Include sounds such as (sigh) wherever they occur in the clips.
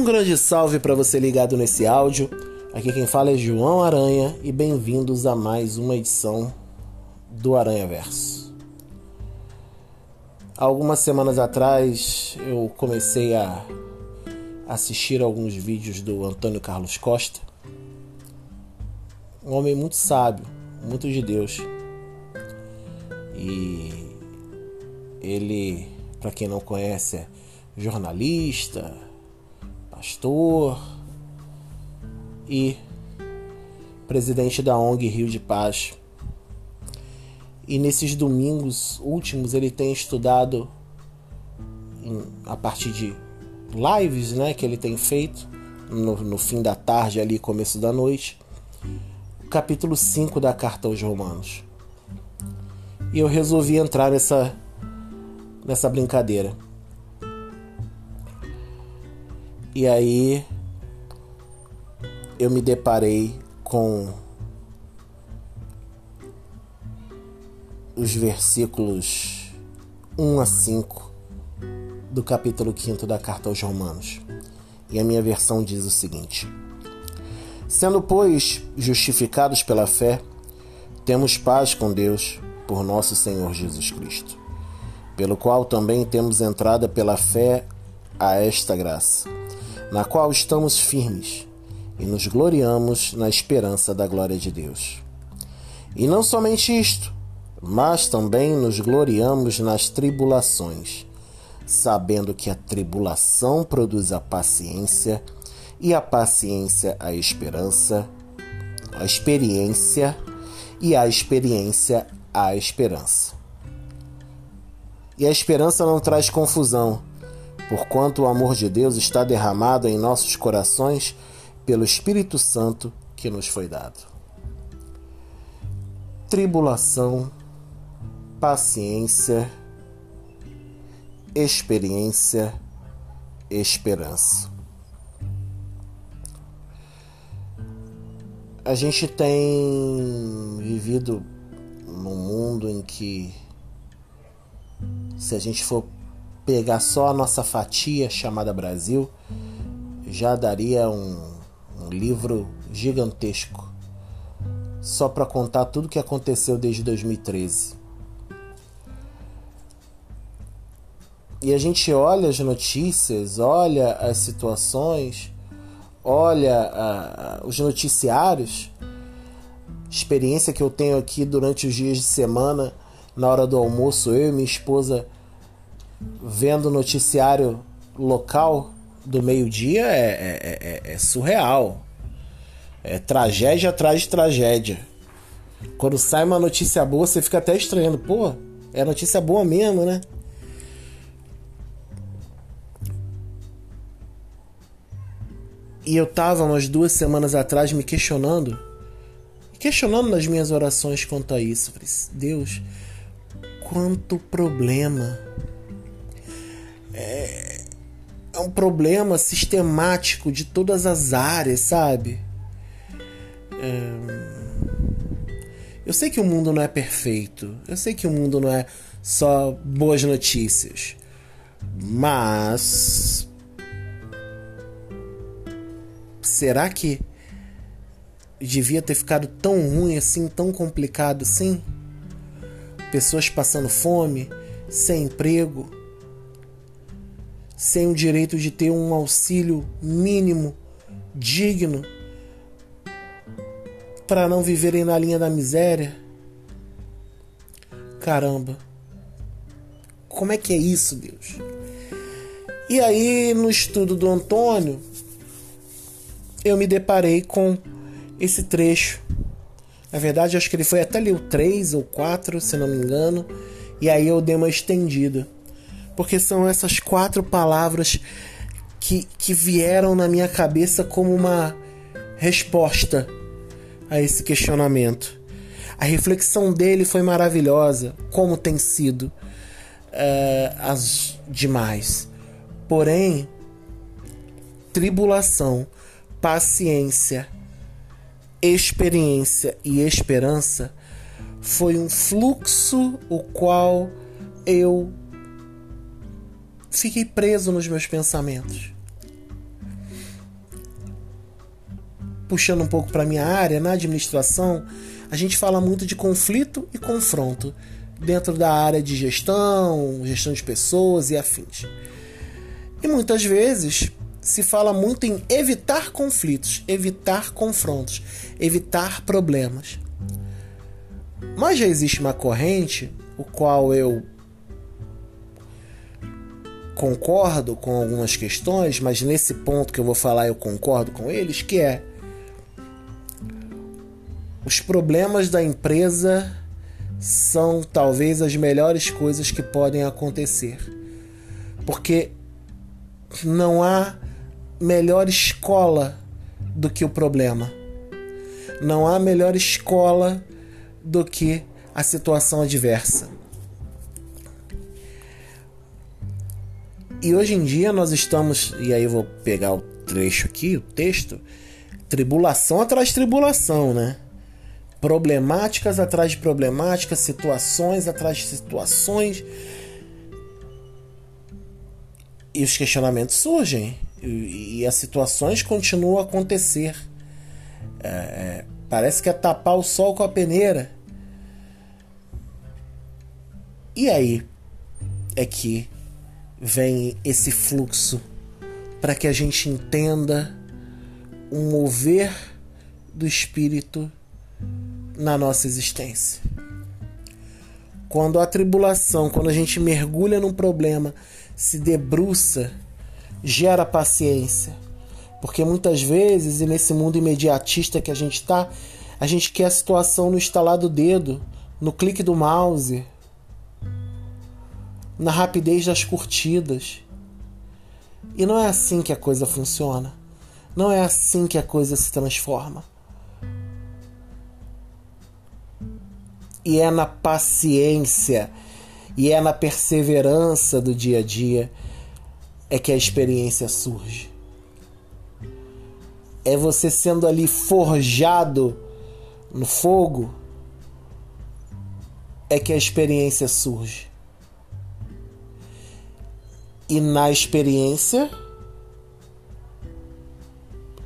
Um grande salve para você ligado nesse áudio. Aqui quem fala é João Aranha e bem-vindos a mais uma edição do Aranha Verso. Algumas semanas atrás eu comecei a assistir alguns vídeos do Antônio Carlos Costa, um homem muito sábio, muito de Deus. E ele, para quem não conhece, é jornalista, pastor e presidente da ONG Rio de Paz. E nesses domingos últimos ele tem estudado a partir de lives né, que ele tem feito no, no fim da tarde ali, começo da noite, o capítulo 5 da carta aos Romanos. E eu resolvi entrar nessa, nessa brincadeira. E aí eu me deparei com os versículos 1 a 5 do capítulo 5 da carta aos Romanos. E a minha versão diz o seguinte: Sendo, pois, justificados pela fé, temos paz com Deus por nosso Senhor Jesus Cristo, pelo qual também temos entrada pela fé a esta graça na qual estamos firmes e nos gloriamos na esperança da glória de Deus. E não somente isto, mas também nos gloriamos nas tribulações, sabendo que a tribulação produz a paciência, e a paciência a esperança, a experiência, e a experiência a esperança. E a esperança não traz confusão, porquanto o amor de Deus está derramado em nossos corações pelo Espírito Santo que nos foi dado. Tribulação, paciência, experiência, esperança. A gente tem vivido num mundo em que, se a gente for pegar só a nossa fatia chamada Brasil, já daria um, um livro gigantesco só para contar tudo o que aconteceu desde 2013. E a gente olha as notícias, olha as situações, olha a, os noticiários, experiência que eu tenho aqui durante os dias de semana, na hora do almoço, eu e minha esposa vendo o noticiário local do meio-dia é, é, é, é, surreal. É tragédia atrás de tragédia. Quando sai uma notícia boa, você fica até estranhando. Pô, é notícia boa mesmo, né? E eu tava umas duas semanas atrás me questionando, questionando nas minhas orações quanto a isso. Deus, quanto problema é, é um problema sistemático de todas as áreas, sabe? É, eu sei que o mundo não é perfeito, eu sei que o mundo não é só boas notícias, mas será que devia ter ficado tão ruim assim, tão complicado assim? Pessoas passando fome, sem emprego, sem o direito de ter um auxílio mínimo, digno, para não viverem na linha da miséria? Caramba, como é que é isso, Deus? E aí, no estudo do Antônio, eu me deparei com esse trecho. Na verdade, acho que ele foi até ler o 3 ou 4, se não me engano, e aí eu dei uma estendida porque são essas quatro palavras que, que vieram na minha cabeça como uma resposta a esse questionamento. A reflexão dele foi maravilhosa, como tem sido uh, as demais. Porém, tribulação, paciência, experiência e esperança foi um fluxo o qual eu fiquei preso nos meus pensamentos. puxando um pouco para minha área, na administração, a gente fala muito de conflito e confronto dentro da área de gestão, gestão de pessoas e afins. E muitas vezes se fala muito em evitar conflitos, evitar confrontos, evitar problemas. Mas já existe uma corrente, o qual eu concordo com algumas questões, mas nesse ponto que eu vou falar eu concordo com eles, que é os problemas da empresa são talvez as melhores coisas que podem acontecer. Porque não há melhor escola do que o problema. Não há melhor escola do que a situação adversa. E hoje em dia nós estamos, e aí eu vou pegar o trecho aqui, o texto, tribulação atrás de tribulação, né? Problemáticas atrás de problemáticas, situações atrás de situações. E os questionamentos surgem, e, e as situações continuam a acontecer. É, é, parece que é tapar o sol com a peneira. E aí é que vem esse fluxo para que a gente entenda um mover do espírito na nossa existência. Quando a tribulação, quando a gente mergulha num problema, se debruça, gera paciência. Porque muitas vezes, e nesse mundo imediatista que a gente está, a gente quer a situação no estalar do dedo, no clique do mouse, na rapidez das curtidas. E não é assim que a coisa funciona. Não é assim que a coisa se transforma. E é na paciência e é na perseverança do dia a dia é que a experiência surge. É você sendo ali forjado no fogo é que a experiência surge. E na experiência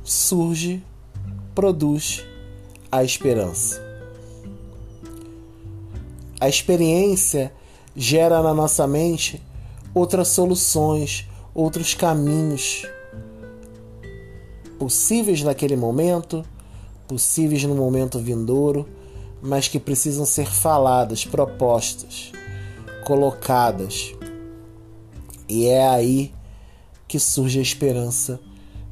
surge, produz a esperança. A experiência gera na nossa mente outras soluções, outros caminhos possíveis naquele momento, possíveis no momento vindouro, mas que precisam ser faladas, propostas, colocadas e é aí que surge a esperança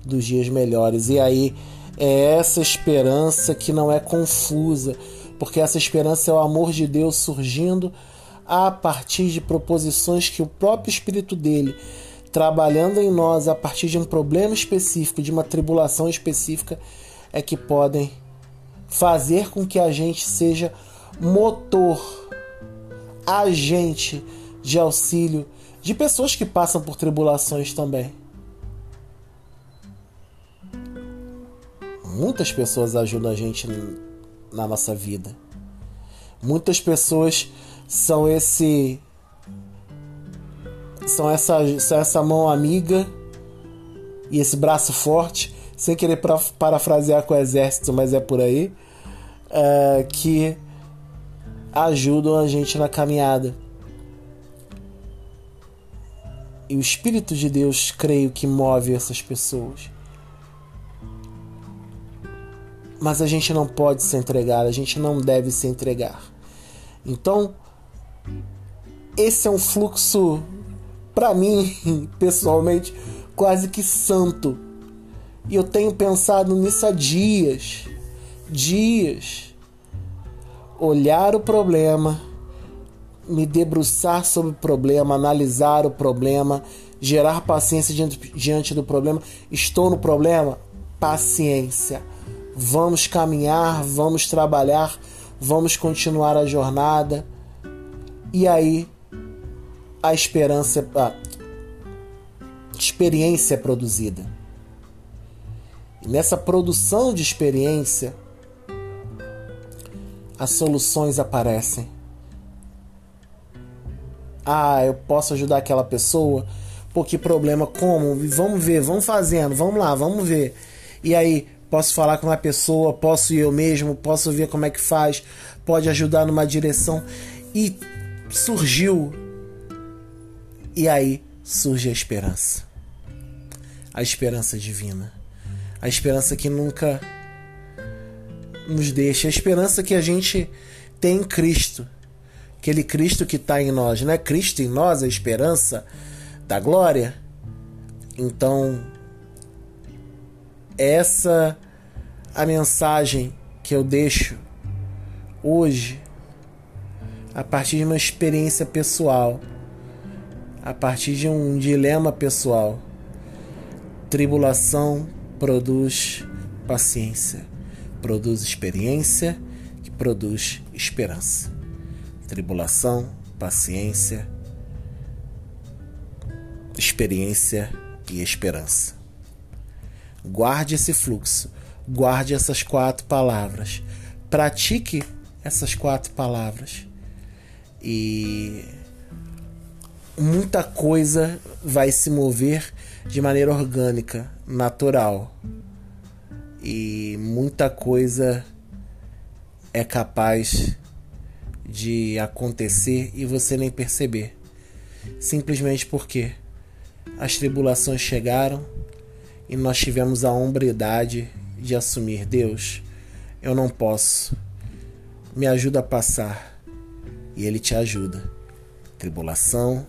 dos dias melhores. E aí é essa esperança que não é confusa, porque essa esperança é o amor de Deus surgindo a partir de proposições que o próprio Espírito dele, trabalhando em nós a partir de um problema específico, de uma tribulação específica, é que podem fazer com que a gente seja motor, agente de auxílio de pessoas que passam por tribulações também. Muitas pessoas ajudam a gente na nossa vida. Muitas pessoas são esse são essa são essa mão amiga e esse braço forte, sem querer parafrasear com o exército, mas é por aí, é, que ajudam a gente na caminhada. E o Espírito de Deus, creio que move essas pessoas. Mas a gente não pode se entregar, a gente não deve se entregar. Então, esse é um fluxo, para mim, (laughs) pessoalmente, quase que santo. E eu tenho pensado nisso há dias. Dias. Olhar o problema me debruçar sobre o problema, analisar o problema, gerar paciência diante, do problema. Estou no problema? Paciência. Vamos caminhar, vamos trabalhar, vamos continuar a jornada. E aí a esperança, a experiência é produzida. E nessa produção de experiência, as soluções aparecem ah, eu posso ajudar aquela pessoa. Pô, que problema, como? Vamos ver, vamos fazendo, vamos lá, vamos ver. E aí, posso falar com uma pessoa, posso ir eu mesmo, posso ver como é que faz, pode ajudar numa direção. E surgiu. E aí surge a esperança. A esperança divina. A esperança que nunca nos deixa. A esperança que a gente tem em Cristo. Aquele Cristo que está em nós. Não é Cristo em nós a esperança da glória? Então, essa a mensagem que eu deixo hoje a partir de uma experiência pessoal, a partir de um dilema pessoal. Tribulação produz paciência, produz experiência, que produz esperança. Tribulação, paciência, experiência e esperança. Guarde esse fluxo, guarde essas quatro palavras, pratique essas quatro palavras e muita coisa vai se mover de maneira orgânica, natural. E muita coisa é capaz de acontecer e você nem perceber. Simplesmente porque as tribulações chegaram e nós tivemos a hombridade de assumir Deus. Eu não posso. Me ajuda a passar. E Ele te ajuda. Tribulação,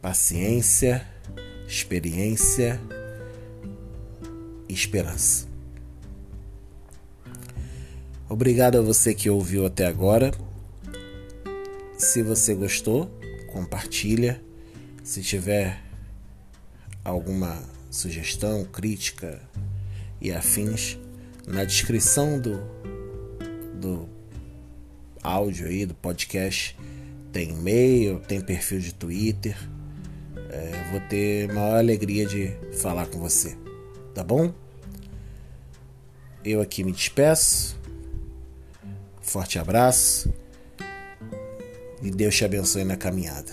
paciência, experiência esperança. Obrigado a você que ouviu até agora. Se você gostou, compartilha. Se tiver alguma sugestão, crítica e afins, na descrição do, do áudio aí, do podcast, tem e-mail, tem perfil de Twitter. É, vou ter maior alegria de falar com você, tá bom? Eu aqui me despeço. Forte abraço e Deus te abençoe na caminhada.